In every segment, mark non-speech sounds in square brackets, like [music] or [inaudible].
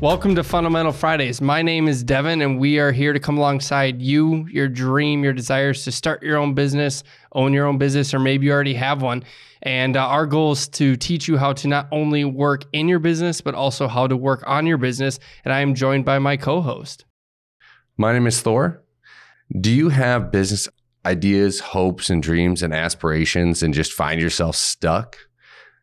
Welcome to Fundamental Fridays. My name is Devin, and we are here to come alongside you, your dream, your desires to start your own business, own your own business, or maybe you already have one. And uh, our goal is to teach you how to not only work in your business, but also how to work on your business. And I am joined by my co host. My name is Thor. Do you have business ideas, hopes, and dreams and aspirations and just find yourself stuck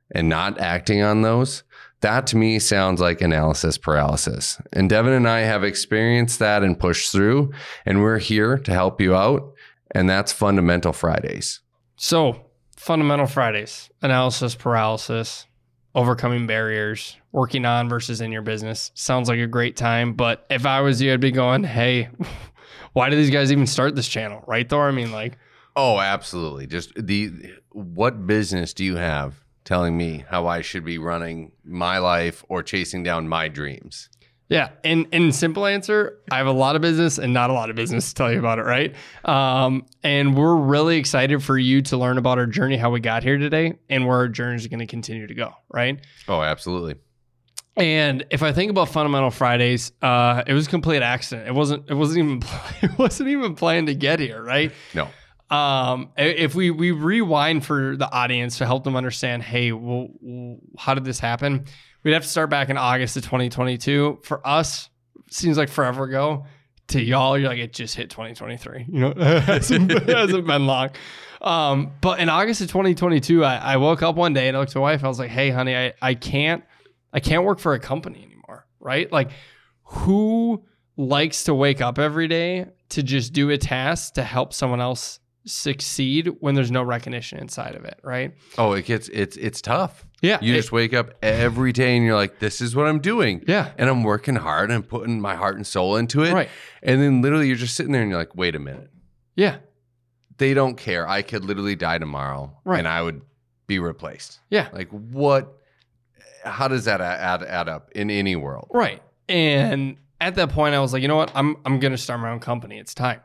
and not acting on those? That to me sounds like analysis paralysis. And Devin and I have experienced that and pushed through, and we're here to help you out. And that's Fundamental Fridays. So, Fundamental Fridays, analysis paralysis, overcoming barriers, working on versus in your business. Sounds like a great time. But if I was you, I'd be going, hey, [laughs] why do these guys even start this channel? Right, Thor? I mean, like, Oh, absolutely. Just the what business do you have telling me how I should be running my life or chasing down my dreams? Yeah, and in simple answer, I have a lot of business and not a lot of business to tell you about it, right? Um, and we're really excited for you to learn about our journey, how we got here today, and where our journey is going to continue to go, right? Oh, absolutely. And if I think about Fundamental Fridays, uh, it was a complete accident. It wasn't. It wasn't even. [laughs] It wasn't even planned to get here, right? No. Um, if we we rewind for the audience to help them understand, hey, well, how did this happen? We'd have to start back in August of 2022. For us, seems like forever ago. To y'all, you're like it just hit 2023. You know, [laughs] it hasn't, hasn't been long. Um, but in August of 2022, I, I woke up one day and I looked at my wife. I was like, hey, honey, I, I can't I can't work for a company anymore, right? Like, who likes to wake up every day to just do a task to help someone else succeed when there's no recognition inside of it, right? Oh, it gets it's it's tough. Yeah. You it- just wake up every day and you're like, this is what I'm doing. yeah. And I'm working hard and putting my heart and soul into it. Right. And then literally you're just sitting there and you're like, wait a minute. Yeah. They don't care. I could literally die tomorrow Right. and I would be replaced. Yeah. Like what how does that add add up in any world? Right. And at that point, I was like, you know what? I'm I'm gonna start my own company. It's time.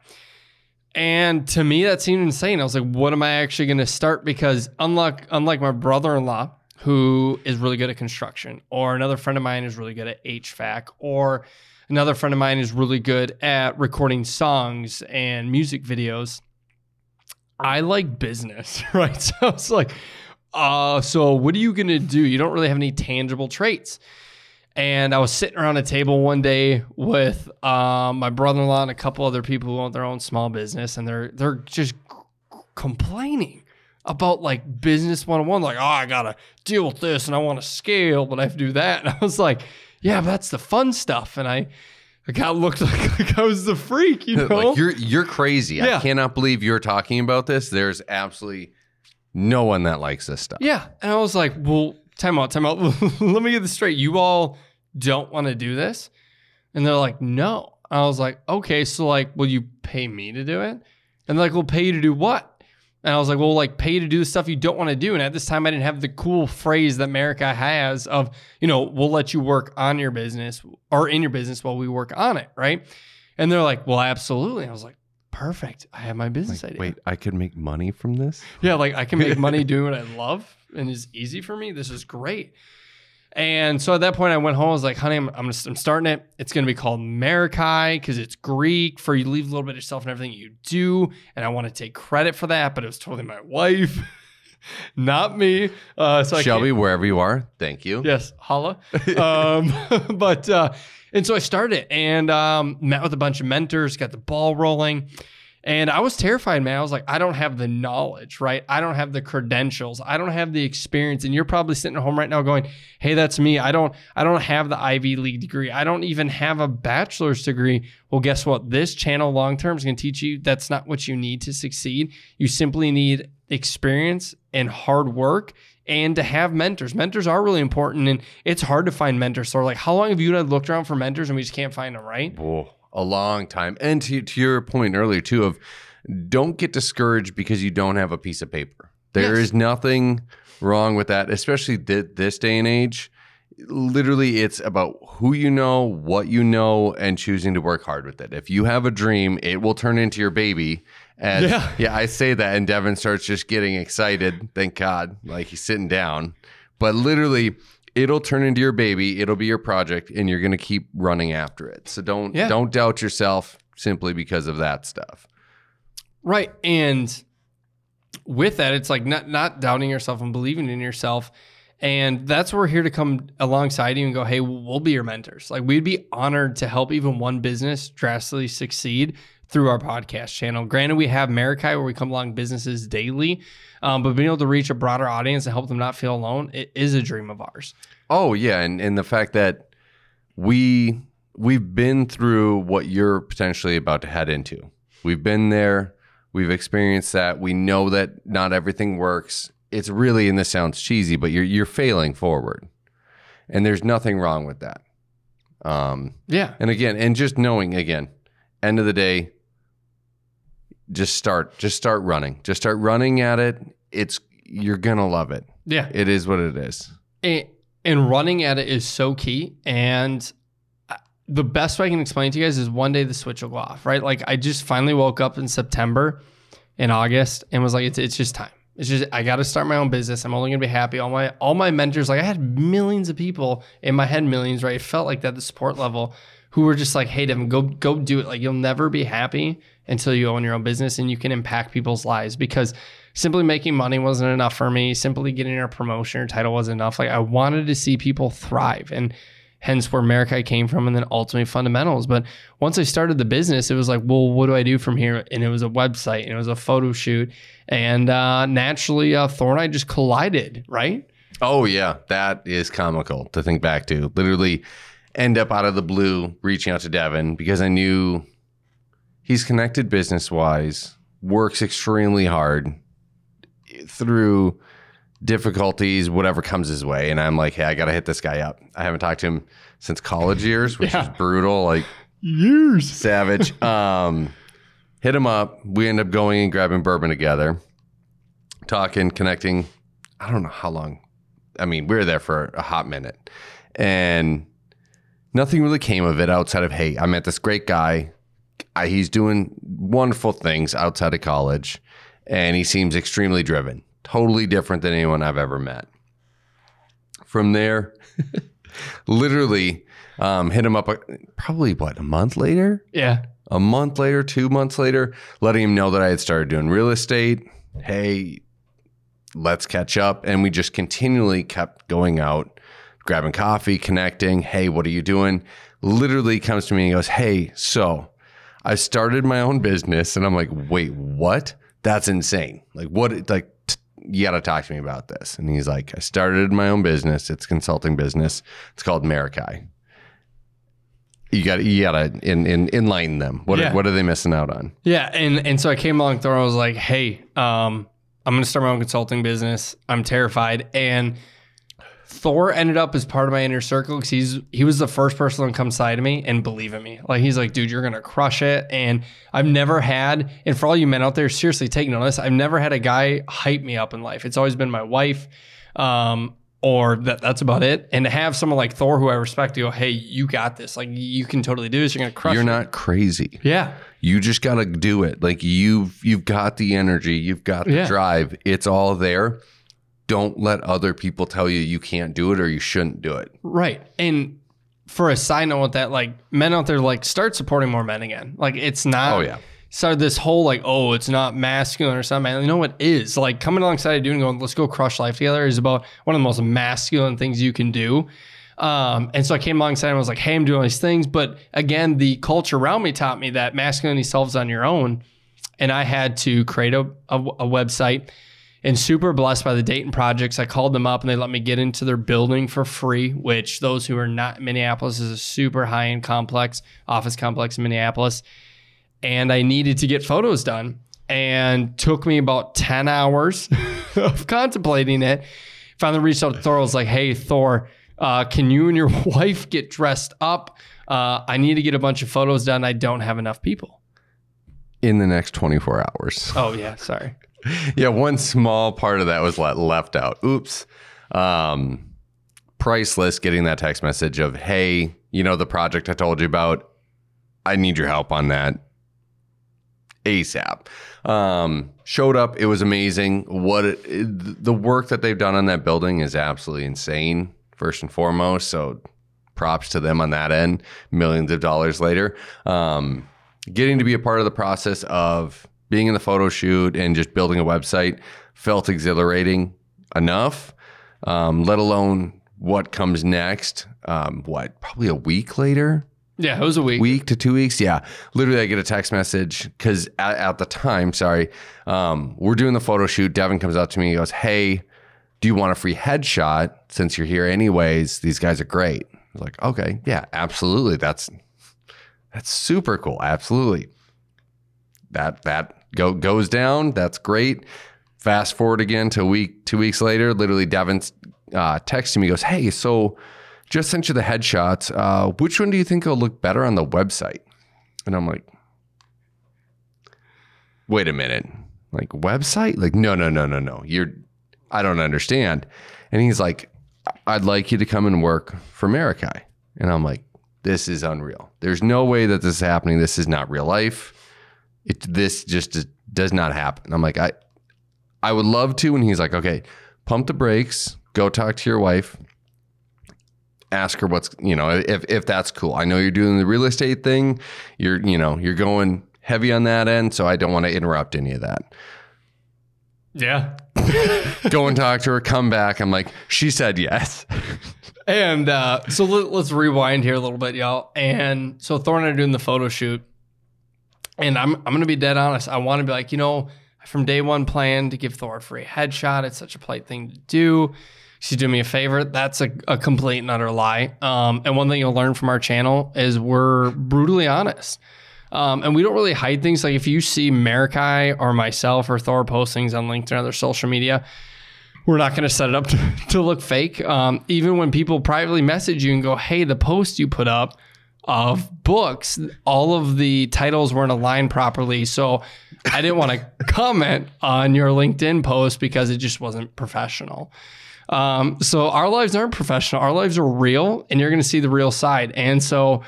And to me, that seemed insane. I was like, what am I actually gonna start? Because unlike unlike my brother-in-law, who is really good at construction, or another friend of mine is really good at HVAC, or another friend of mine is really good at recording songs and music videos. I like business, [laughs] right? So I was like, uh, so what are you gonna do? You don't really have any tangible traits. And I was sitting around a table one day with um, my brother-in-law and a couple other people who own their own small business, and they're they're just complaining about like business 101 like oh i gotta deal with this and i want to scale but i have to do that and i was like yeah but that's the fun stuff and i i got looked [laughs] like, like i was the freak you [laughs] know like you're you're crazy. Yeah. I cannot believe you're talking about this. There's absolutely no one that likes this stuff. Yeah. And I was like, well, time out, time out. [laughs] Let me get this straight. You all don't want to do this? And they're like, no. I was like, okay, so like, will you pay me to do it? And they're like, we'll pay you to do what? And I was like, well, like pay to do the stuff you don't want to do. And at this time, I didn't have the cool phrase that America has of, you know, we'll let you work on your business or in your business while we work on it. Right. And they're like, well, absolutely. I was like, perfect. I have my business Like, idea. wait, I could make money from this? Yeah, like I can make money [laughs] doing what I love and is easy for me. This is great. And so at that point, I went home. I was like, honey, I'm, I'm, I'm starting it. It's going to be called Marikai because it's Greek for you leave a little bit of yourself in everything you do. And I want to take credit for that, but it was totally my wife, [laughs] [laughs] not me. Uh, so I Shelby, wherever you are, thank you. Yes, holla. [laughs] um, [laughs] but uh, and so I started and um, met with a bunch of mentors, got the ball rolling, and I was terrified, man. I was like, I don't have the knowledge, right? I don't have the credentials, I don't have the experience, and you're probably sitting at home right now going, "Hey, that's me. I don't, I don't have the Ivy League degree. I don't even have a bachelor's degree." Well, guess what? This channel long term is going to teach you that's not what you need to succeed. You simply need experience and hard work and to have mentors. Mentors are really important, and it's hard to find mentors. So, like, how long have you and I looked around for mentors and we just can't find them, right? Oh, a long time. And to, to your point earlier, too, of don't get discouraged because you don't have a piece of paper. There is Yes. nothing wrong with that, especially thi- this day and age. Literally, it's about who you know, what you know, and choosing to work hard with it. If you have a dream, it will turn into your baby. And Yeah. yeah, I say that, and Devin starts just getting excited. Thank God, like he's sitting down. But literally, it'll turn into your baby. It'll be your project, and you're gonna keep running after it. So don't Yeah. don't doubt yourself simply because of that stuff. Right. And with that, it's like not not doubting yourself and believing in yourself. And that's where we're here to come alongside you and go, hey, we'll be your mentors. Like we'd be honored to help even one business drastically succeed through our podcast channel. Granted, we have Marikai where we come along businesses daily, um, but being able to reach a broader audience and help them not feel alone, it is a dream of ours. Oh yeah, and and the fact that we we've been through what you're potentially about to head into. We've been there. We've experienced that. We know that not everything works. It's really, and this sounds cheesy, but you're you're failing forward, and there's nothing wrong with that. Um, Yeah. and again, and just knowing again, end of the day, just start, just start running, just start running at it. It's you're gonna love it. Yeah. It is what it is. and, and running at it is so key. And uh, the best way I can explain it to you guys is one day the switch will go off, right? Like I just finally woke up in September, in August, and was like, it's, it's just time. It's just I got to start my own business. I'm only gonna be happy. All my all my mentors, like I had millions of people in my head, millions, right? It felt like that the support level who were just like, hey Devin, go go do it. Like you'll never be happy until you own your own business and you can impact people's lives because simply making money wasn't enough for me. Simply getting a promotion or title wasn't enough. Like I wanted to see people thrive and hence where Marikai came from and then ultimately fundamentals. But once I started the business, it was like, well, what do I do from here? And it was a website and it was a photo shoot. And uh, naturally, uh, Thor and I just collided, right? Oh yeah, that is comical to think back to. Literally end up out of the blue reaching out to Devin because I knew he's connected business wise, works extremely hard through difficulties, whatever comes his way. And I'm like, hey, I gotta hit this guy up. I haven't talked to him since college years, which Yeah. is brutal. Like Years. savage. [laughs] um, hit him up. We end up going and grabbing bourbon together, talking, connecting. I don't know how long. I mean, we were there for a hot minute, and nothing really came of it outside of hey, I met this great guy. I, he's doing wonderful things outside of college, and he seems extremely driven. Totally different than anyone I've ever met. From there, [laughs] literally um, hit him up uh, probably what a month later Yeah. a month later, two months later, letting him know that I had started doing real estate. Hey, let's catch up. And we just continually kept going out, grabbing coffee, connecting. Hey, what are you doing? Literally comes to me and goes, Hey, so I started my own business. And I'm like, Wait, what? That's insane. Like, what? Like, t- you got to talk to me about this. And he's like, I started my own business. It's a consulting business. It's called Marikai. You got you got to in, in, enlighten them. What Yeah. are, what are they missing out on? Yeah, and and so I came along Thor. I was like, "Hey, um, I'm going to start my own consulting business. I'm terrified." And Thor ended up as part of my inner circle because he's he was the first person to come side of me and believe in me. Like he's like, "Dude, you're going to crush it." And I've never had, and for all you men out there, seriously, take notice. I've never had a guy hype me up in life. It's always been my wife. Um, or that that's about it. And to have someone like Thor, who I respect, to go, hey, you got this. Like you can totally do this. You're gonna crush. You're it." not crazy. Yeah. You just got to do it. Like you've you've got the energy, you've got the Yeah. drive. It's all there. Don't let other people tell you you can't do it or you shouldn't do it. Right. And for a side note with that, like men out there, like start supporting more men again. Like it's not. Oh yeah. So this whole like, oh, it's not masculine or something. You know, what is Like coming alongside of doing going, let's go crush life together is about one of the most masculine things you can do. Um, and so I came alongside and I was like, hey, I'm doing these things. But again, the culture around me taught me that masculinity solves on your own. And I had to create a, a, a website and super blessed by the Dayton's Project. I called them up and they let me get into their building for free, which those who are not Minneapolis is a super high end complex, office complex in Minneapolis. And I needed to get photos done and took me about 10 hours [laughs] of contemplating it. Finally reached out to Thor. I was like, hey, Thor, uh, can you and your [laughs] wife get dressed up? Uh, I need to get a bunch of photos done. I don't have enough people. In the next 24 hours. Oh, yeah. Sorry. [laughs] yeah, one small part of that was left out. Oops. Um, priceless getting that text message of, hey, you know, the project I told you about, I need your help on that ASAP. Um, showed up. It was amazing. What it, the work that they've done on that building is absolutely insane first and foremost. So props to them on that end, millions of dollars later. Um, getting to be a part of the process of being in the photo shoot and just building a website felt exhilarating enough, um, let alone what comes next. Um, what, probably a week later? Yeah, it was a week. week to two weeks. Yeah, literally, I get a text message because at, at the time, sorry, um, we're doing the photo shoot. Devin comes out to me. He goes, "Hey, do you want a free headshot? Since you're here anyways, these guys are great." I was like, "Okay, yeah, absolutely. That's that's super cool. Absolutely." That that go goes down. That's great. Fast forward again to week, two weeks later. Literally, Devin's uh, texting me. Goes, "Hey, so." just sent you the headshots. Uh, which one do you think will look better on the website? And I'm like, wait a minute. Like website? Like, no, no, no, no, no. You're, I don't understand. And he's like, I'd like you to come and work for Marikai. And I'm like, this is unreal. There's no way that this is happening. This is not real life. It, this just does not happen. I'm like, I, I would love to. And he's like, okay, pump the brakes. Go talk to your wife ask her what's you know if if that's cool. I know you're doing the real estate thing. You're you know you're going heavy on that end, so I don't want to interrupt any of that. Yeah. [laughs] Go and talk to her. Come back. I'm like, she said yes. and uh, so let, us rewind here a little bit, y'all. And so Thor and I are doing the photo shoot, and I'm I'm gonna be dead honest. I want to be like, you know, from day one plan to give Thor a free headshot. It's such a polite thing to do she's doing me a favor. That's a, a complete and utter lie. Um, and one thing you'll learn from our channel is we're brutally honest. Um, and we don't really hide things. Like if you see Marikai or myself or Thor post things on LinkedIn or other social media, we're not going to set it up [laughs] to, to look fake. Um, even when people privately message you and go, hey, the post you put up of books, all of the titles weren't aligned properly. So I didn't want to [laughs] comment on your LinkedIn post because it just wasn't professional. Um, so our lives aren't professional. Our lives are real, and you're going to see the real side. And so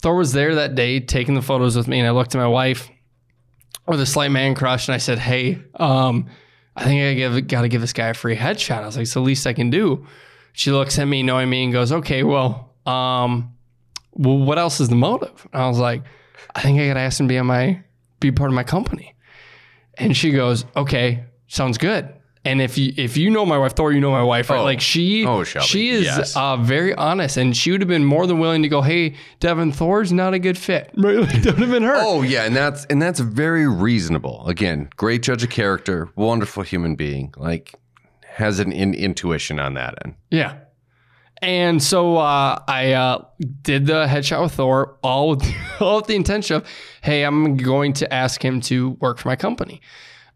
Thor was there that day taking the photos with me, and I looked at my wife with a slight man crush, and I said, "Hey, um, I think I give got to give this guy a free headshot." I was like, "It's the least I can do." She looks at me, knowing me, and goes, "Okay, well, um, well, what else is the motive?" And I was like, "I think I got to ask him to be on my be part of my company." And she goes, "Okay, sounds good." And if you if you know my wife, Thor, you know my wife, right? Oh. Like she, oh, she is yes. uh, very honest, and she would have been more than willing to go, "Hey, Devin, Thor's not a good fit." [laughs] Right? Like, that would have been her. Oh yeah, and that's and that's very reasonable. Again, great judge of character, wonderful human being. Like has an in, intuition on that end. Yeah. And so uh, I uh, did the headshot with Thor, all with, [laughs] all with the intention of, hey, I'm going to ask him to work for my company.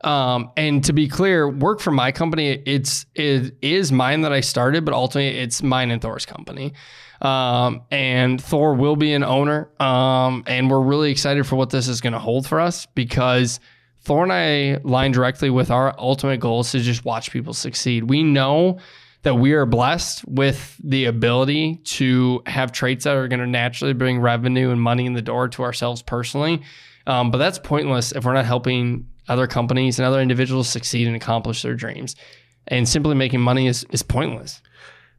Um, and to be clear, work for my company, it's it is mine that I started, but ultimately it's mine and Thor's company. Um, and Thor will be an owner. Um, and we're really excited for what this is going to hold for us because Thor and I line directly with our ultimate goal is to just watch people succeed. We know that we are blessed with the ability to have traits that are going to naturally bring revenue and money in the door to ourselves personally. Um, but that's pointless if we're not helping other companies and other individuals succeed and accomplish their dreams. And simply making money is, is pointless.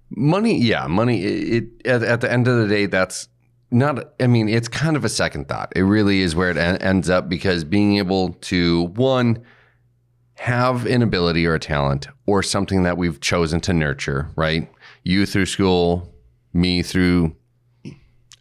Money, yeah, money. It, it at, the end of the day, that's not. I mean, it's kind of a second thought. It really is where it en- ends up because being able to one have an ability or a talent or something that we've chosen to nurture, right? You through school, me through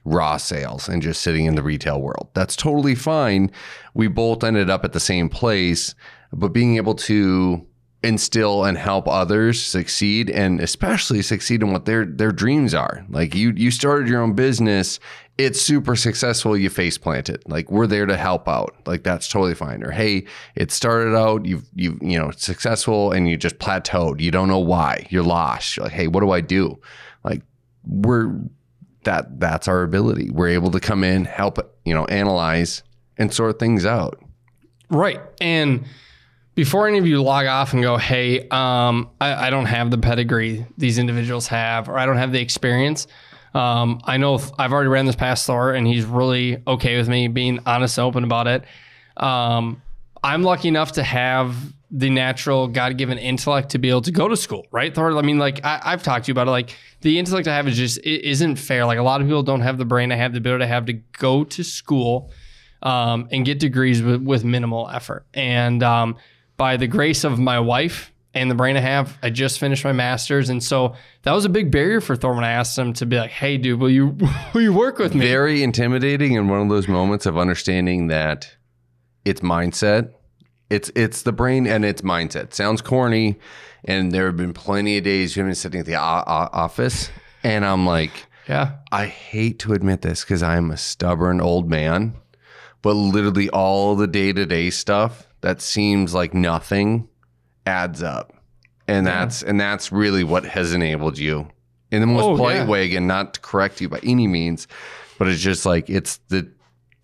raw sales and just sitting in the retail world. That's totally fine. We both ended up at the same place, but being able to instill and help others succeed and especially succeed in what their their dreams are. Like you you started your own business, it's super successful, you face planted. Like we're there to help out. Like that's totally fine. Or hey, it started out, you've you you know, successful and you just plateaued. You don't know why. You're lost. You're like, hey, what do I do? Like we're that that's our ability. We're able to come in, help, you know, analyze and sort things out. Right. And before any of you log off and go, hey, um, I, I, don't have the pedigree these individuals have, or I don't have the experience. Um, I know I've already ran this past Thor, and he's really okay with me being honest and open about it. Um, I'm lucky enough to have the natural God given intellect to be able to go to school, right? Thor, I mean, like I, have talked to you about it. Like the intellect I have is just it isn't fair. Like a lot of people don't have the brain I have, the ability I have to go to school um, and get degrees with, with minimal effort. And um, by the grace of my wife and the brain I have, I just finished my master's, and so that was a big barrier for Thor when I asked him to be like, "Hey, dude, will you [laughs] will you work with me?" Very intimidating, and one of those moments of understanding that it's mindset it's it's the brain and its mindset. Sounds corny, and there have been plenty of days you've been sitting at the office, and I'm like, yeah, I hate to admit this because I'm a stubborn old man, but literally all the day to day stuff that seems like nothing adds up, and yeah. that's and that's really what has enabled you in the most oh, polite yeah. way. Again, not to correct you by any means, but it's just like it's the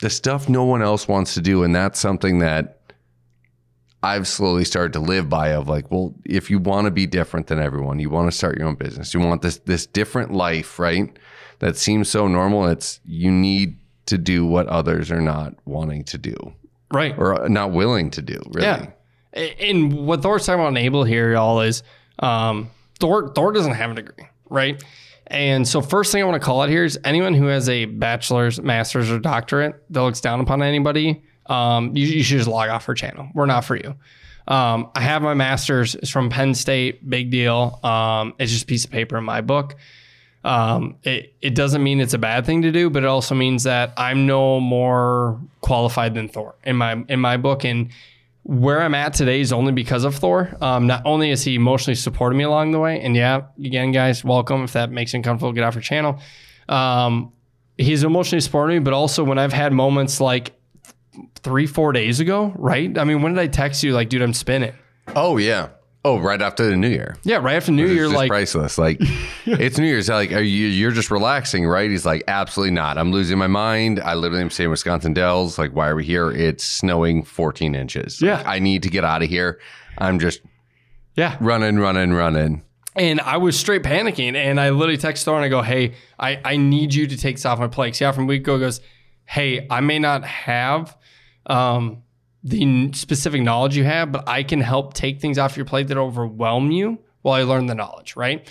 the stuff no one else wants to do, and that's something that I've slowly started to live by of like, well, if you want to be different than everyone, you want to start your own business, you want this this different life, right? That seems so normal. It's you need to do what others are not wanting to do, right? Or not willing to do, really. Yeah. And what Thor's talking about enable here, y'all, is um, Thor Thor doesn't have a degree, right? And so, first thing I want to call out here is anyone who has a bachelor's, master's, or doctorate that looks down upon anybody um, you, you, should just log off her channel. We're not for you. Um, I have my master's. It's from Penn State. Big deal. Um, it's just a piece of paper in my book. Um, it, it doesn't mean it's a bad thing to do, but it also means that I'm no more qualified than Thor in my in my book. And where I'm at today is only because of Thor. Um, not only is he emotionally supporting me along the way, and yeah, again, guys, welcome. If that makes you uncomfortable, get off your channel. Um, he's emotionally supporting me, but also when I've had moments like three, four days ago, right? I mean, when did I text you like, dude, I'm spinning? Oh yeah. Oh, right after the New Year. Yeah, right after New Year, like priceless. Like [laughs] it's New Year's. Like, are you? You're just relaxing, right? He's like, absolutely not. I'm losing my mind. I literally am saying Wisconsin Dells. Like, why are we here? It's snowing 14 inches. Yeah, like, I need to get out of here. I'm just, yeah, running, running, running. And I was straight panicking, and I literally text Thor and I go, "Hey, I I need you to take this off my plate." Yeah, from week ago goes, "Hey, I may not have." um, the specific knowledge you have, but I can help take things off your plate that overwhelm you while I learn the knowledge, right?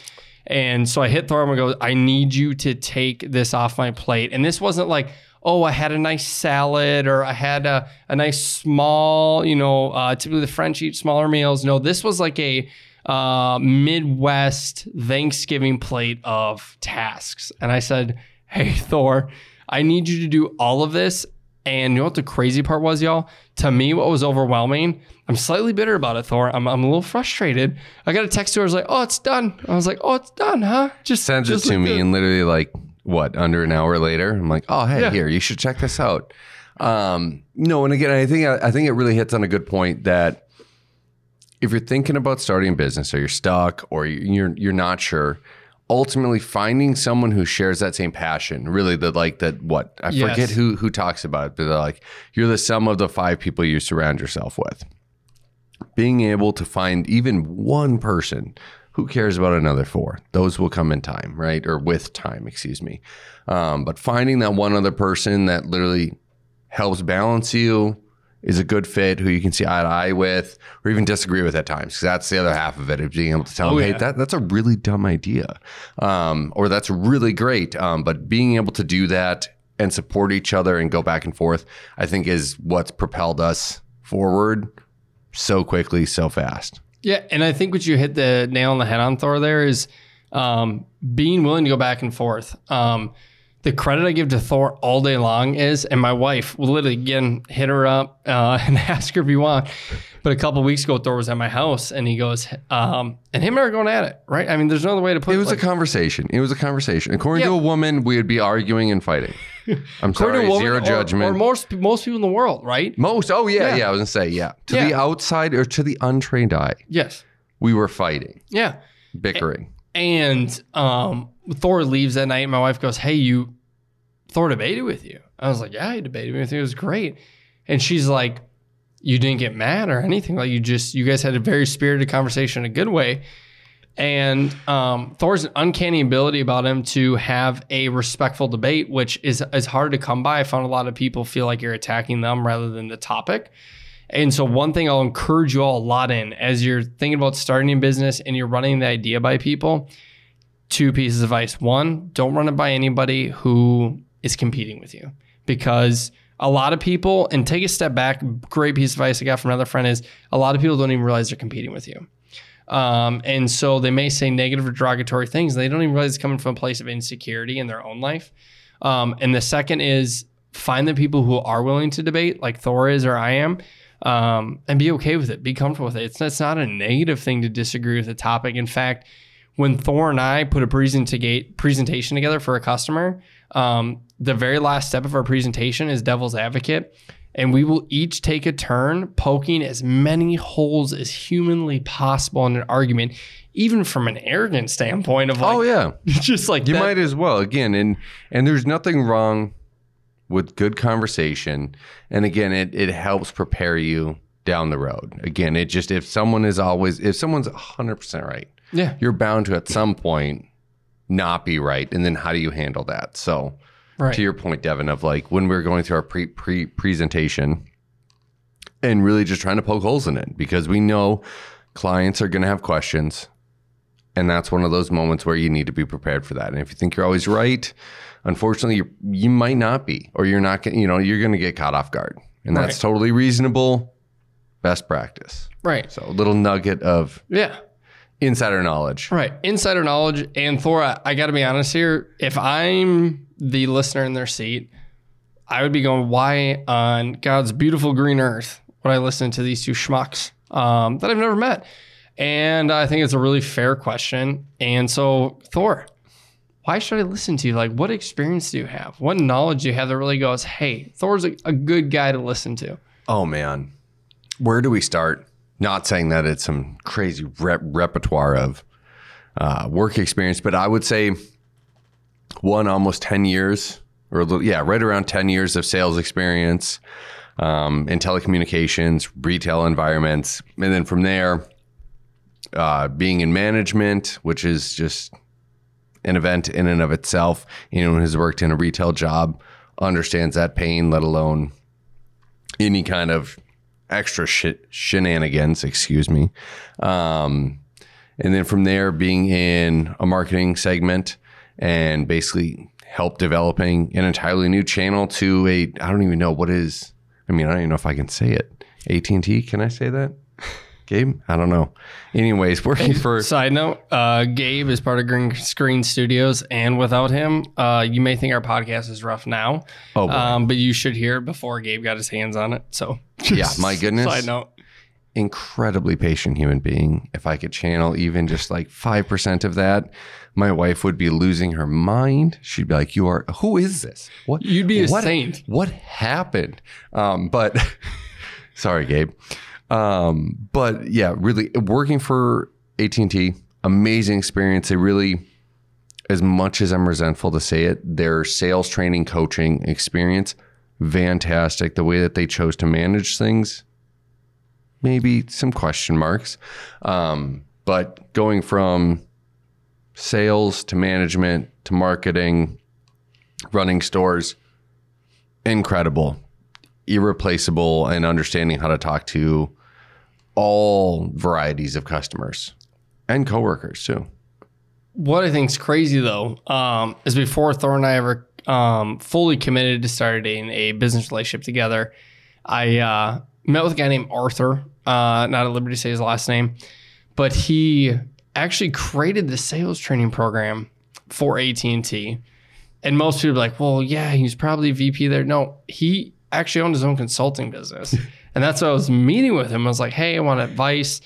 And so I hit Thor and go, I need you to take this off my plate. And this wasn't like, oh, I had a nice salad or I had a, a nice small, you know, uh, typically the French eat smaller meals. No, this was like a uh, Midwest Thanksgiving plate of tasks. And I said, hey, Thor, I need you to do all of this and you know what the crazy part was, y'all? To me, what was overwhelming, I'm slightly bitter about it, Thor. I'm, I'm a little frustrated. I got a text to her, I was like, oh, it's done. I was like, oh, it's done, huh? Just sends it to me, and literally, like, what, under an hour later, I'm like, oh, hey, yeah. here, you should check this out. Um, no, and again, I think I think it really hits on a good point that if you're thinking about starting a business or you're stuck or you're you're not sure, ultimately finding someone who shares that same passion really the like that what i yes. forget who who talks about it but they're like you're the sum of the five people you surround yourself with. Being able to find even one person who cares about another four those will come in time right? Or with time excuse me. Um, but finding that one other person that literally helps balance you is a good fit, who you can see eye to eye with, or even disagree with at times. Because that's the other half of it, of being able to tell oh, them, hey, that, that's a really dumb idea, um, or that's really great. Um, but being able to do that and support each other and go back and forth, I think is what's propelled us forward so quickly, so fast. Yeah, and I think what you hit the nail on the head on Thor there is um, being willing to go back and forth. Um, the credit I give to Thor all day long is, and my wife will literally again hit her up uh, [laughs] and ask her if you want. But a couple weeks ago, Thor was at my house, and he goes, um, and him and I are going at it, right? I mean, there's no other way to put it. It was like, a conversation. It was a conversation. According yeah. to a woman, we would be arguing and fighting. [laughs] I'm sorry, woman, zero judgment. Or, or, most most people in the world, right? Most. Oh yeah, yeah. yeah I was gonna say yeah. To yeah. the outside or to the untrained eye, yes, we were fighting. Yeah, bickering. And um, Thor leaves that night. My wife goes, "Hey, you Thor debated with you. I was like, yeah, he debated with you. It was great. And she's like, you didn't get mad or anything. Like you just, you guys had a very spirited conversation in a good way. And um, Thor's an uncanny ability about him to have a respectful debate, which is is hard to come by. I found a lot of people feel like you're attacking them rather than the topic. And so, one thing I'll encourage you all a lot in as you're thinking about starting a business and you're running the idea by people, two pieces of advice. One, don't run it by anybody who is competing with you because a lot of people, and take a step back, great piece of advice I got from another friend is a lot of people don't even realize they're competing with you. Um, and so they may say negative or derogatory things. They don't even realize it's coming from a place of insecurity in their own life. Um, and the second is find the people who are willing to debate, like Thor is or I am, um, and be okay with it. Be comfortable with it. It's, it's not a negative thing to disagree with a topic. In fact, when Thor and I put a presentation together for a customer, um, the very last step of our presentation is devil's advocate. And we will each take a turn poking as many holes as humanly possible in an argument, even from an arrogant standpoint of like, oh yeah, [laughs] just like you that. might as well again. And and there's nothing wrong with good conversation. And again, it it helps prepare you down the road. Again, it just if someone is always if someone's 100% right, yeah, you're bound to at some point not be right. And then how do you handle that? So, right. to your point, Devin, of like when we are going through our pre pre presentation and really just trying to poke holes in it because we know clients are going to have questions. And that's one of those moments where you need to be prepared for that. And if you think you're always right, unfortunately, you you might not be, or you're not, you know, you're going to get caught off guard, and that's Right. totally reasonable. Best practice. right. So a little nugget of Yeah. Insider knowledge. Right. Insider knowledge. And Thor, I, I got to be honest here. If I'm the listener in their seat, I would be going, why on God's beautiful green earth would I listen to these two schmucks um, that I've never met? And I think it's a really fair question. And so, Thor, why should I listen to you? Like, what experience do you have? What knowledge do you have that really goes, hey, Thor's a, a good guy to listen to? Oh man, where do we start? Not saying that it's some crazy rep- repertoire of uh, work experience, but I would say one almost ten years, or little, yeah, right around ten years of sales experience um, in telecommunications, retail environments, and then from there, uh, being in management, which is just an event in and of itself. Anyone who's worked in a retail job understands that pain, let alone any kind of extra shit shenanigans, excuse me. Um, and then from there, being in a marketing segment and basically help developing an entirely new channel to a I don't even know what is. I mean, I don't even know if I can say it. AT and T. Can I say that? Gabe, I don't know. Anyways, working for Side note, uh, Gabe is part of Green Screen Studios, and without him, uh, you may think our podcast is rough now. Oh, boy. um, but you should hear it before Gabe got his hands on it. So, Yeah, my [laughs] goodness. Side note, incredibly patient human being. If I could channel even just like 5% of that, my wife would be losing her mind. She'd be like, You are, who is this? What? You'd be a what, saint. What happened? Um, but [laughs] sorry, Gabe. Um, but yeah, really working for AT&T, amazing experience. They really, as much as I'm resentful to say it, their sales training coaching experience, fantastic. The way that they chose to manage things, maybe some question marks. Um, but going from sales to management to marketing, running stores, incredible, irreplaceable, and understanding how to talk to all varieties of customers and coworkers too. what I think's crazy though um, is before Thor and I ever um, fully committed to starting a business relationship together, I uh, met with a guy named Arthur. Uh, not at liberty to say his last name, but he actually created the sales training program for AT and T. And most people are like, "Well, yeah, he's probably VP there." No, he actually owned his own consulting business, [laughs] and that's why I was meeting with him. I was like, "Hey, I want advice."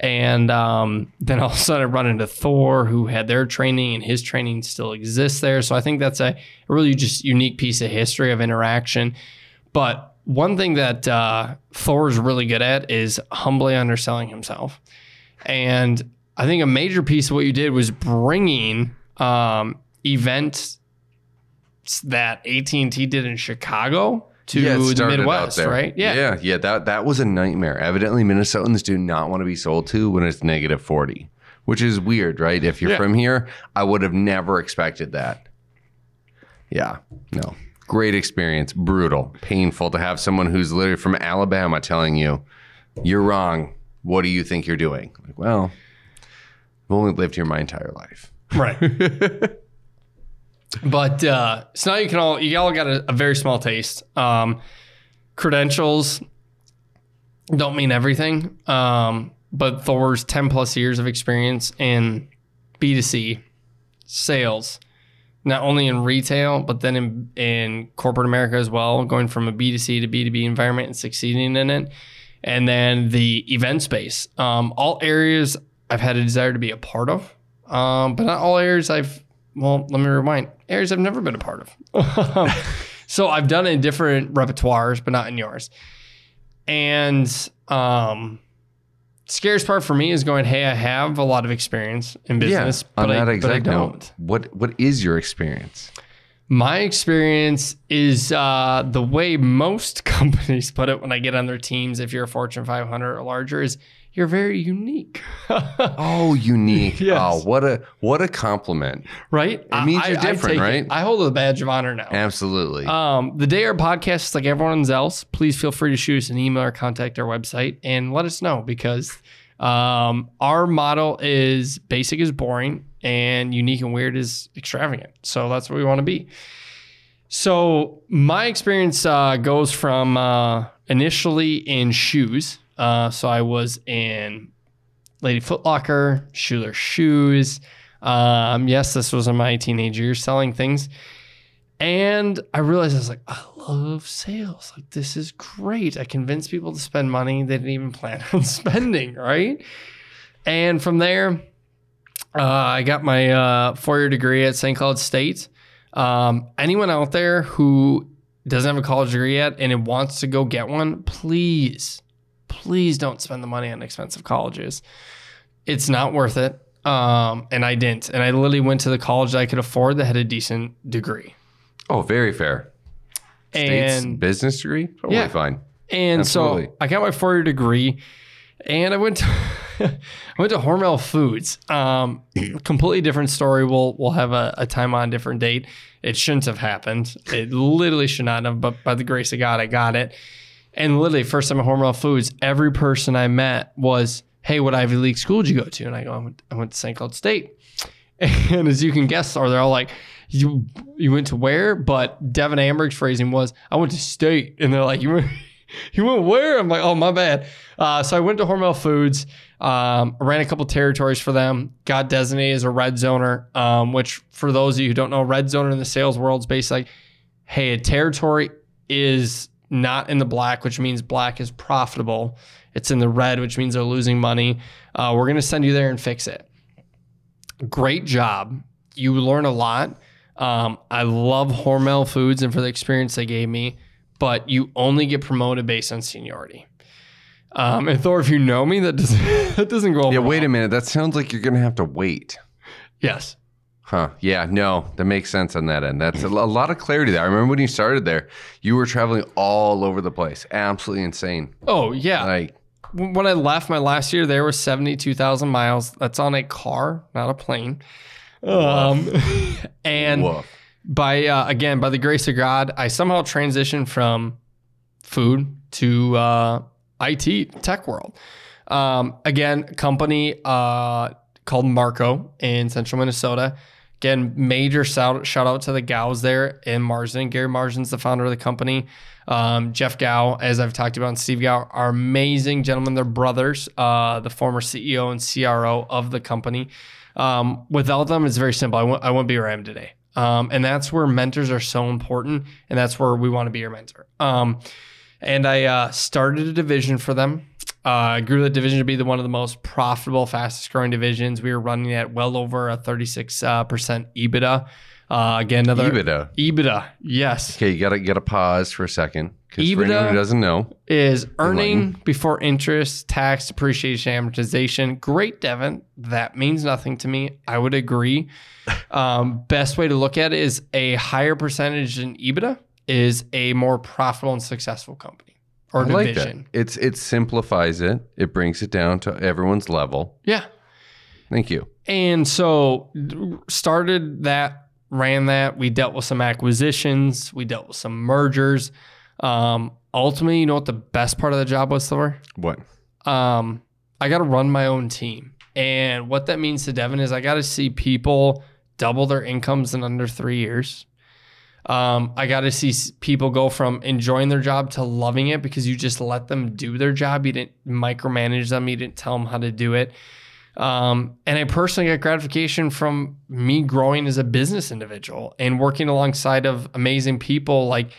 And um, then all of a sudden, I run into Thor, who had their training, and his training still exists there. So I think that's a, really just unique piece of history of interaction. But one thing that uh, Thor is really good at is humbly underselling himself. And I think a major piece of what you did was bringing um, events that AT&T did in Chicago to it the started out Midwest, there. right? yeah, yeah. That that was a nightmare. Evidently, Minnesotans do not want to be sold to when it's negative forty, which is weird, right? If you're Yeah. from here, I would have never expected that. Yeah, no, great experience, brutal, painful to have someone who's literally from Alabama telling you, you're wrong. What do you think you're doing? Like, well, I've only lived here my entire life. Right. [laughs] but uh, so now you can all you all got a, a very small taste. Um, credentials don't mean everything. Um, but Thor's ten plus years of experience in B two C sales, not only in retail but then in in corporate America as well, going from a B two C to B two B environment and succeeding in it. And then the event space, um, all areas I've had a desire to be a part of um, but not all areas I've, well, let me rewind, areas I've never been a part of. [laughs] so I've done it in different repertoires, but not in yours. And um, scariest part for me is going, hey, I have a lot of experience in business, on but, that I, exact but I note, don't. what what is your experience? My experience is uh, the way most [laughs] companies put it when I get on their teams, if you're a Fortune 500 or larger, is you're very unique. [laughs] Oh, unique. [laughs] Yes. Oh, what a what a compliment. right? It means you're different, right? I hold a badge of honor now. Absolutely. Um, the day our podcast is like everyone else, please feel free to shoot us an email or contact our website and let us know because um, our model is basic is boring and unique and weird is extravagant. So that's what we want to be. So my experience uh, goes from uh, initially in shoes. Uh, so I was in Lady Foot Locker, Schuler Shoes. Um, yes, this was in my teenage years selling things. And I realized I was like, I love sales. Like, this is great. I convinced people to spend money they didn't even plan [laughs] on spending, right? And from there, uh, I got my uh, four year degree at St. Cloud State. Um, anyone out there who doesn't have a college degree yet and wants to go get one, please, please don't spend the money on expensive colleges. It's not worth it. Um, and I didn't. And I literally went to the college that I could afford that had a decent degree. oh, very fair. State's And business degree? Totally Yeah. fine. And Absolutely. so I got my four year degree and I went to [laughs] I went to Hormel Foods. Um, completely different story. We'll we'll have a, a time on a different date. It shouldn't have happened. It literally should not have, but by the grace of God, I got it. And literally, first time at Hormel Foods, every person I met was, "Hey, what Ivy League school did you go to?" And I go, "I went, I went to St. Cloud State." [laughs] And as you can guess, are they're all like, "You you went to where?" But Devin Amberg's phrasing was, "I went to State," and they're like, "You went." [laughs] You went where? I'm like, oh my bad. Uh, so I went to Hormel Foods, um, ran a couple territories for them, got designated as a red zoner, um, which for those of you who don't know, red zoner in the sales world is basically like, hey, a territory is not in the black, which means black is profitable. It's in the red, which means they're losing money. Uh, we're gonna send you there and fix it. Great job. You learn a lot. Um, I love Hormel Foods and for the experience they gave me, but you only get promoted based on seniority. Um, and Thor, if you know me, that doesn't [laughs] that doesn't go. Yeah, wait well. a minute. That sounds like you're going to have to wait. Yes. Huh. Yeah, no, that makes sense on that end. That's a, a lot of clarity there. I remember when you started there, you were traveling all over the place. Absolutely insane. Oh yeah. Like, when I left my last year, there were seventy two thousand miles. That's on a car, not a plane. Um, [laughs] and woof. by uh, again by the grace of God, I somehow transitioned from food to uh, IT tech world. Um, again, company uh, called Marco in Central Minnesota. Again, major shout, shout out to the gals there in Marsden. Gary Marsden's the founder of the company. Um, Jeff Gau, as I've talked about, and Steve Gau are amazing gentlemen. They're brothers, uh, the former CEO and CRO of the company. Um, without them, it's very simple. I wouldn't, wouldn't be where I am today. Um, and that's where mentors are so important. And that's where we want to be your mentor. Um, and I uh, started a division for them. Uh, I grew the division to be the one of the most profitable, fastest growing divisions. We were running at well over a 36 uh, percent EBITDA. Uh, again, another EBITDA. EBITDA, yes, Okay, you got to get a pause for a second. Because for EBITDA anyone who doesn't know, is earning before interest, tax, depreciation, amortization. Great, Devin. That means nothing to me. I would agree. [laughs] Um, best way to look at it is a higher percentage in EBITDA is a more profitable and successful company or I like that. division. It's it simplifies it. It brings it down to everyone's level. Yeah. Thank you. And so started that ran that. We dealt with some acquisitions. We dealt with some mergers. Um, ultimately, you know what the best part of the job was, Thor? What? um, I got to run my own team. And what that means to Devin is I got to see people double their incomes in under three years. Um, I got to see people go from enjoying their job to loving it because you just let them do their job. You didn't micromanage them. You didn't tell them how to do it. Um, and I personally got gratification from me growing as a business individual and working alongside of amazing people like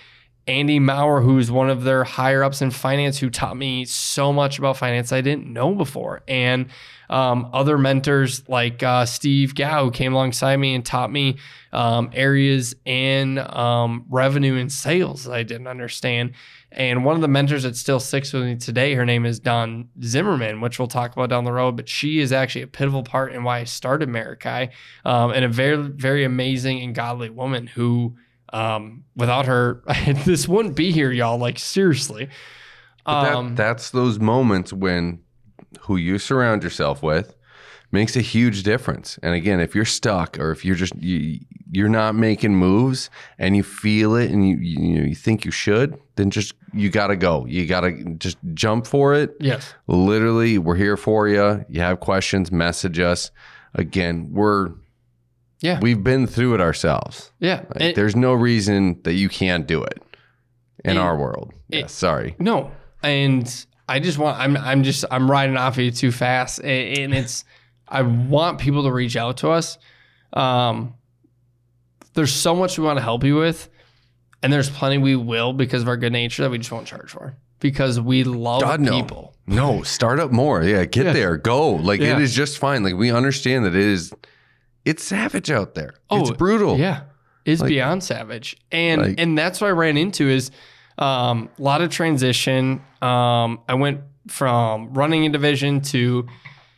Andy Maurer, who's one of their higher ups in finance, who taught me so much about finance I didn't know before, and um, other mentors like uh, Steve Gau, who came alongside me and taught me um, areas in um, revenue and sales that I didn't understand. And one of the mentors that still sticks with me today, her name is Dawn Zimmerman, which we'll talk about down the road. But she is actually a pivotal part in why I started Marikai, um, and a very, very amazing and godly woman who um, without her, [laughs] this wouldn't be here, y'all. Like seriously. That, Um, that's those moments when who you surround yourself with makes a huge difference. And again, if you're stuck or if you're just you, you're not making moves and you feel it and you you, you think you should, then just you got to go. You got to just jump for it. yes. Literally, we're here for you. You have questions, message us. Again, we're Yeah. we've been through it ourselves. Yeah. Like, there's no reason that you can't do it in our world. Yeah, sorry. no. And I just want I'm I'm just I'm riding off of you too fast. And, and it's I want people to reach out to us. Um there's so much we want to help you with. And there's plenty we will because of our good nature that we just won't charge for. Because we love God, no. people. No, start up more. Yeah, get Yeah. there. Go. Like Yeah. it is just fine. Like we understand that it is it's savage out there. Oh, it's brutal. Yeah, is Like- beyond savage, and Like- and that's what I ran into is um, a lot of transition. Um, I went from running a division to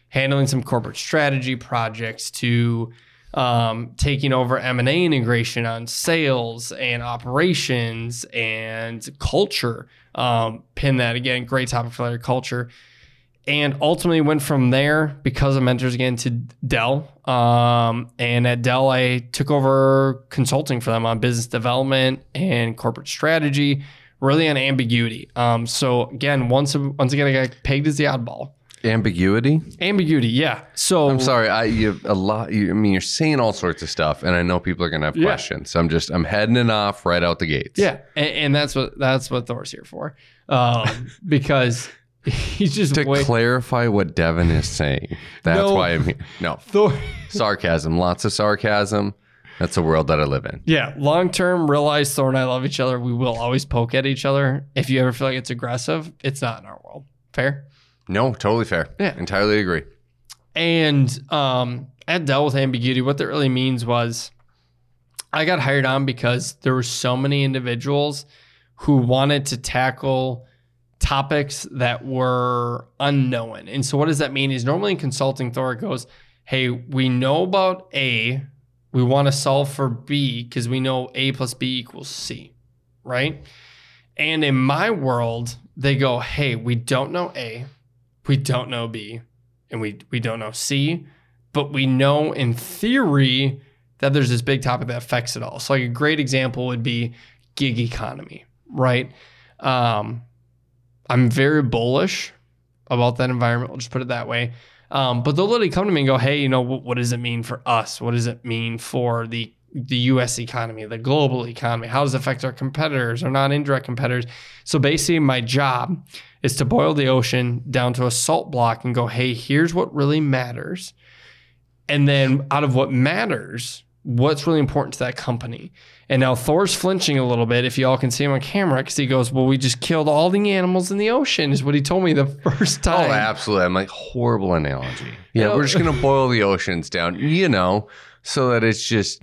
handling some corporate strategy projects to um, taking over M and A integration on sales and operations and culture. Um, pin that again, great topic for later culture and ultimately went from there because of mentors again to Dell. Um, and at Dell, I took over consulting for them on business development and corporate strategy, really on ambiguity. Um, so again, once once again, I got pegged as the oddball. Ambiguity. Ambiguity, yeah. So I'm sorry. I you a lot. You, I mean, you're saying all sorts of stuff, and I know people are gonna have Yeah. questions. So I'm just I'm heading it off right out the gates. Yeah, and, and that's what that's what Thor's here for, um, [laughs] because [laughs] he's just To way clarify what Devin is saying, that's No. why I'm here. No [laughs] Thor. sarcasm, lots of sarcasm. That's the world that I live in. Yeah, long term, realize Thor and I love each other. We will always poke at each other. If you ever feel like it's aggressive, it's not in our world. Fair. No, totally fair. Yeah. entirely agree. And um, at Dell with ambiguity, what that really means was I got hired on because there were so many individuals who wanted to tackle topics that were unknown. And so what does that mean is normally in consulting, Thor goes, Hey, we know about A, we want to solve for B because we know A plus B equals C, right? And in my world, they go, Hey, we don't know A, we don't know B, and we we don't know C, but we know in theory that there's this big topic that affects it all. So like a great example would be gig economy, right? Um, I'm very bullish about that environment. We'll just put it that way. Um, but they'll literally come to me and go, "Hey, you know, what, what does it mean for us? What does it mean for the the U.S. economy, the global economy? How does it affect our competitors, our non-indirect competitors?" So basically, my job is to boil the ocean down to a salt block and go, "Hey, here's what really matters," and then out of what matters, what's really important to that company. And now Thor's flinching a little bit, if y'all can see him on camera, because he goes, "Well, we just killed all the animals in the ocean," is what he told me the [laughs] first time. Oh, absolutely. I'm like, horrible analogy. Yeah, we're just going to boil the oceans down, you know, so that it's just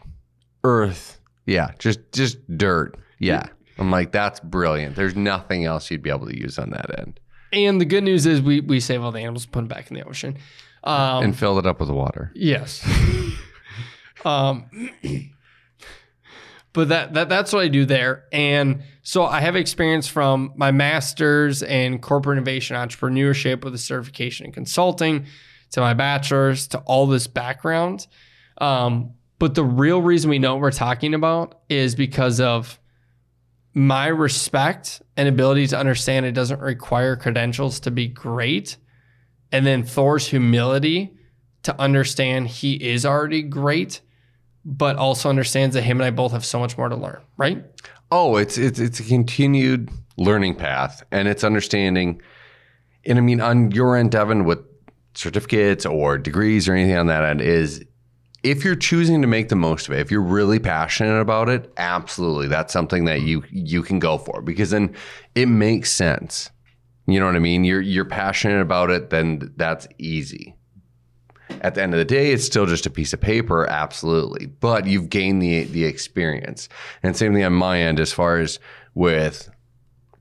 earth. Yeah, just just dirt. Yeah. I'm like, that's brilliant. There's nothing else you'd be able to use on that end. And the good news is we we save all the animals, put them back in the ocean. Um, and filled it up with water. yes. [laughs] um, but that that that's what I do there, and so I have experience from my master's in corporate innovation entrepreneurship with a certification in consulting, to my bachelor's, to all this background. Um, But the real reason we know what we're talking about is because of my respect and ability to understand it doesn't require credentials to be great. And then Thor's humility to understand he is already great, but also understands that him and I both have so much more to learn, right? Oh, it's it's it's a continued learning path, and it's understanding. And I mean, on your end, Devin, with certificates or degrees or anything on that end, is if you're choosing to make the most of it, if you're really passionate about it, absolutely, that's something that you you can go for because then it makes sense. You know what I mean? You're you're passionate about it, then that's easy. At the end of the day, it's still just a piece of paper, absolutely. But you've gained the the experience. And same thing on my end as far as with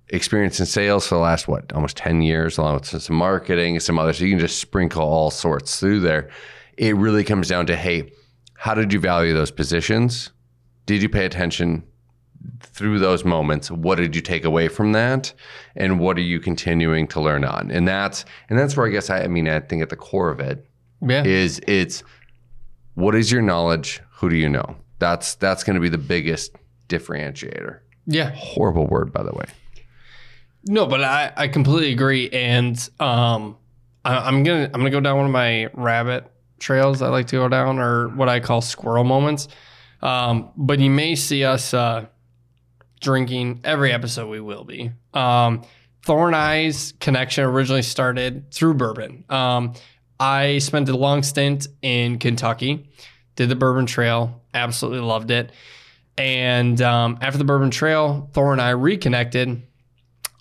experience in sales for the last what almost 10 years along with some marketing some others. You can just sprinkle all sorts through there. It really comes down to hey how did you value those positions? Did you pay attention through those moments? What did you take away from that? And what are you continuing to learn on? And that's and that's where i guess i, I mean i think at the core of it Yeah. is it's what is your knowledge who do you know that's that's going to be the biggest differentiator yeah. horrible word by the way No, but I, I completely agree. And um, I, I'm gonna I'm gonna go down one of my rabbit trails I like to go down, or what I call squirrel moments. Um, but you may see us uh, drinking every episode. We will be. Um, Thor and I's connection originally started through bourbon. Um, I spent a long stint in Kentucky, did the Bourbon Trail, absolutely loved it. And um, after the Bourbon Trail, Thor and I reconnected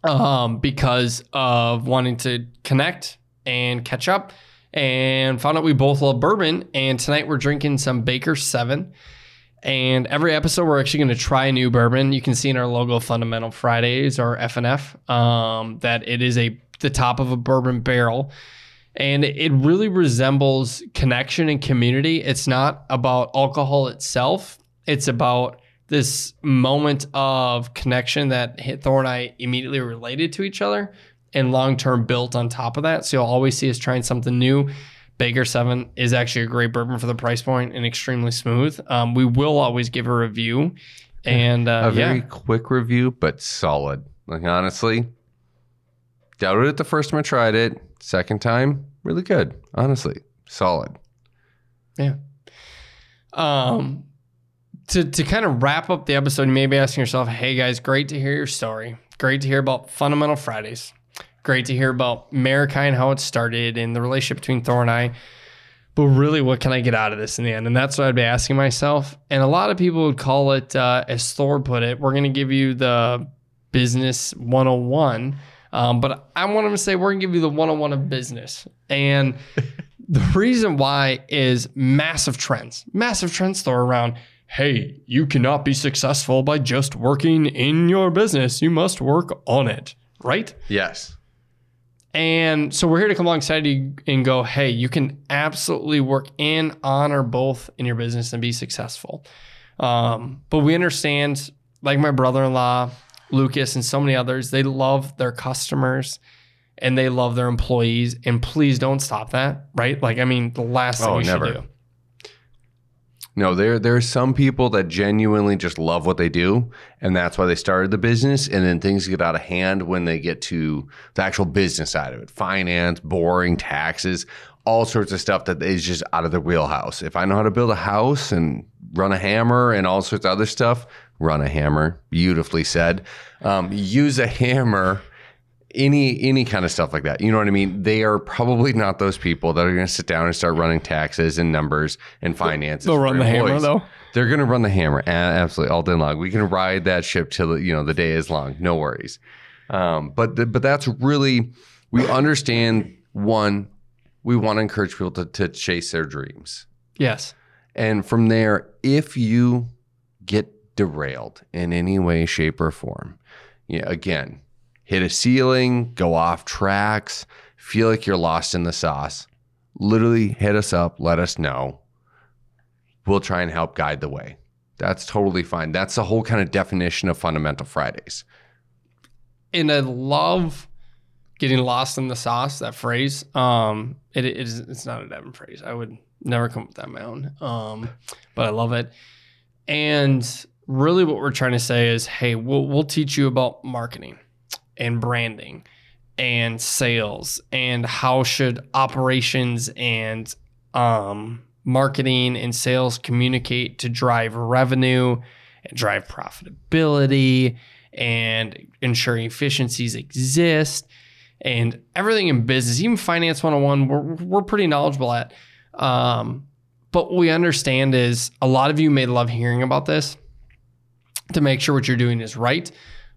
um, because of wanting to connect and catch up and found out we both love bourbon. And tonight we're drinking some Baker 7. And every episode, we're actually going to try a new bourbon. You can see in our logo, Fundamental Fridays or FNF, um, that it is a the top of a bourbon barrel, and it really resembles connection and community. It's not about alcohol itself; it's about this moment of connection that Thor and I immediately related to each other, and long term built on top of that. So you'll always see us trying something new. Baker 7 is actually a great bourbon for the price point and extremely smooth. Um, we will always give a review. And uh, a very yeah, quick review, but solid. Like honestly, doubted it the first time I tried it. Second time, really good. Honestly, solid. yeah. Um, to, to kind of wrap up the episode, you may be asking yourself, hey guys, great to hear your story. Great to hear about Fundamental Fridays. Great to hear about Marikai and how it started, and the relationship between Thor and I. But really, what can I get out of this in the end? And that's what I'd be asking myself. And a lot of people would call it, uh, as Thor put it, we're going to give you the business 101. Um, but I want them to say, we're going to give you the 101 of business. And [laughs] the reason why is massive trends, massive trends, Thor, around hey, you cannot be successful by just working in your business. You must work on it, right? Yes. And so we're here to come alongside you and go, hey, you can absolutely work in, on, or both in your business and be successful. Um, but we understand, like my brother in law, Lucas, and so many others, they love their customers and they love their employees. And please don't stop that, right? Like, I mean, the last thing Oh, you never. should do. No, there there are some people that genuinely just love what they do, and that's why they started the business. And then things get out of hand when they get to the actual business side of it, finance, boring, taxes, all sorts of stuff that is just out of the wheelhouse. If I know how to build a house and run a hammer and all sorts of other stuff, run a hammer, beautifully said. Um, use a hammer any any kind of stuff like that. You know what I mean? They are probably not those people that are going to sit down and start running taxes and numbers and finances. They'll run the hammer, employees. though. They're going to run the hammer a- absolutely all day long. We can ride that ship till you know the day is long. No worries. Um, but the, but that's really we understand. One, we want to encourage people to, to chase their dreams. Yes. And from there, if you get derailed in any way, shape, or form, yeah, again, hit a ceiling, go off tracks, feel like you're lost in the sauce, literally hit us up, let us know. We'll try and help guide the way. That's totally fine. That's the whole kind of definition of fundamental Fridays. and I love getting lost in the sauce. That phrase. Um, it, it is. It's not a Devon phrase. I would Never come up with that on my own. Um, but I love it. And really, what we're trying to say is, hey, we'll we'll teach you about marketing and branding and sales and how should operations and um, marketing and sales communicate to drive revenue and drive profitability and ensuring efficiencies exist and everything in business, even finance 101, we're, we're pretty knowledgeable at. Um, but what we understand is a lot of you may love hearing about this to make sure what you're doing is right.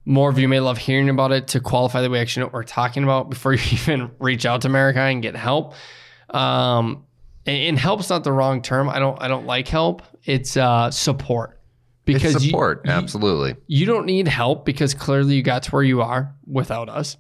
More of you may love hearing about it to qualify that we actually know what we're talking about before [laughs] you even reach out to Marikai and get help. Um, and, and help's not the wrong term. I don't I don't like help. It's uh, support because it's support, you- absolutely. you don't need help because clearly you got to where you are without us.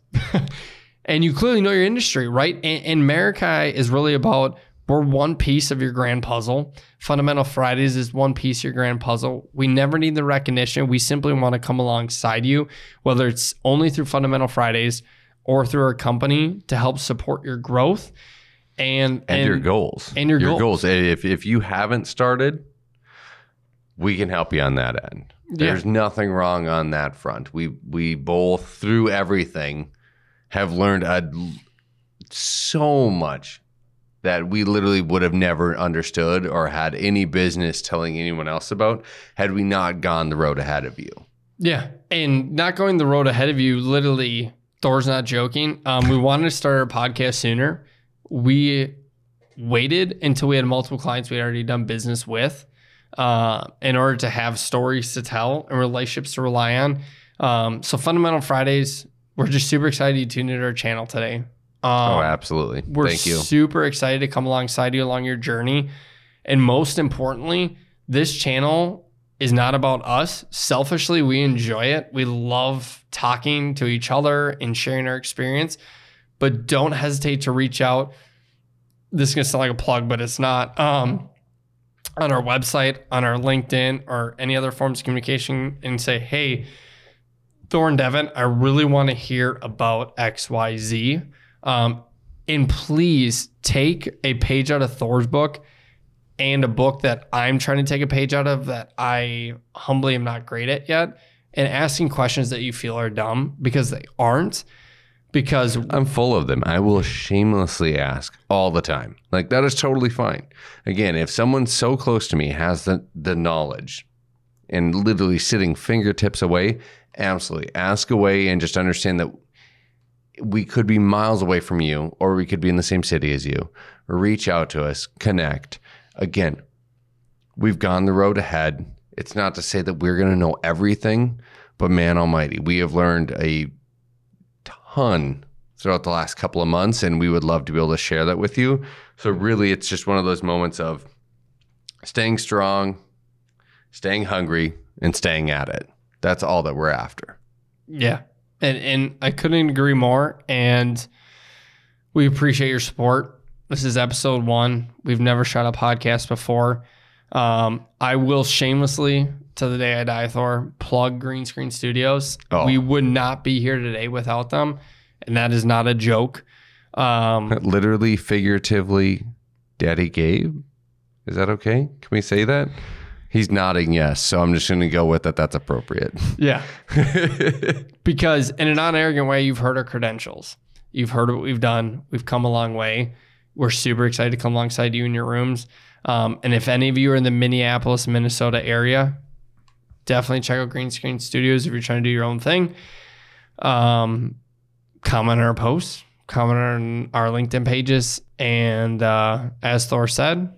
[laughs] and you clearly know your industry, right? And, and Marikai is really about we're one piece of your grand puzzle. Fundamental Fridays is one piece of your grand puzzle. We never need the recognition. We simply want to come alongside you, whether it's only through Fundamental Fridays or through our company to help support your growth and, and, your goals. and your goals. If if you haven't started, we can help you on that end. Yeah. There's nothing wrong on that front. We we both through everything have learned a, so much that we literally would have never understood or had any business telling anyone else about had we not gone the road ahead of you. Yeah. And not going the road ahead of you, literally, Thor's not joking. Um, we wanted to start our podcast sooner. We waited until we had multiple clients we had already done business with uh, in order to have stories to tell and relationships to rely on. Um, so, Fundamental Fridays, we're just super excited you tuned into our channel today. Um, oh, absolutely. we're Thank you. super excited to come alongside you along your journey. And most importantly, this channel is not about us. Selfishly, we enjoy it. We love talking to each other and sharing our experience, but don't hesitate to reach out. This is going to sound like a plug, but it's not. Um, on our website, on our LinkedIn, or any other forms of communication, and say, hey, Thorn Devon, I really want to hear about XYZ. Um, and please take a page out of Thor's book and a book that I'm trying to take a page out of that I humbly am not great at yet, and asking questions that you feel are dumb because they aren't. Because I'm full of them. I will shamelessly ask all the time. Like that is totally fine. Again, if someone so close to me has the the knowledge and literally sitting fingertips away, absolutely ask away and just understand that we could be miles away from you or we could be in the same city as you. Reach out to us, connect. Again, we've gone the road ahead. It's not to say that we're going to know everything, but man almighty, we have learned a ton throughout the last couple of months, and we would love to be able to share that with you. So, really, it's just one of those moments of staying strong, staying hungry, and staying at it. That's all that we're after. Yeah. And and I couldn't agree more. And we appreciate your support. This is episode one. We've never shot a podcast before. Um, I will shamelessly, to the day I die, Thor, plug Green Screen Studios. Oh. We would not be here today without them. And that is not a joke. Um, [laughs] Literally, figuratively, Daddy Gabe. Is that okay? Can we say that? He's nodding yes. So I'm just going to go with that. That's appropriate. yeah. [laughs] because in a non-arrogant way you've heard our credentials you've heard what we've done we've come a long way we're super excited to come alongside you in your rooms um, and if any of you are in the minneapolis minnesota area definitely check out green screen studios if you're trying to do your own thing um, comment on our posts comment on our linkedin pages and uh, as thor said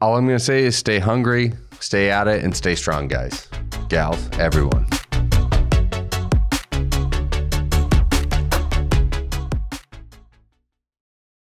All I'm going to say is stay hungry, stay at it, and stay strong, guys, gals, everyone.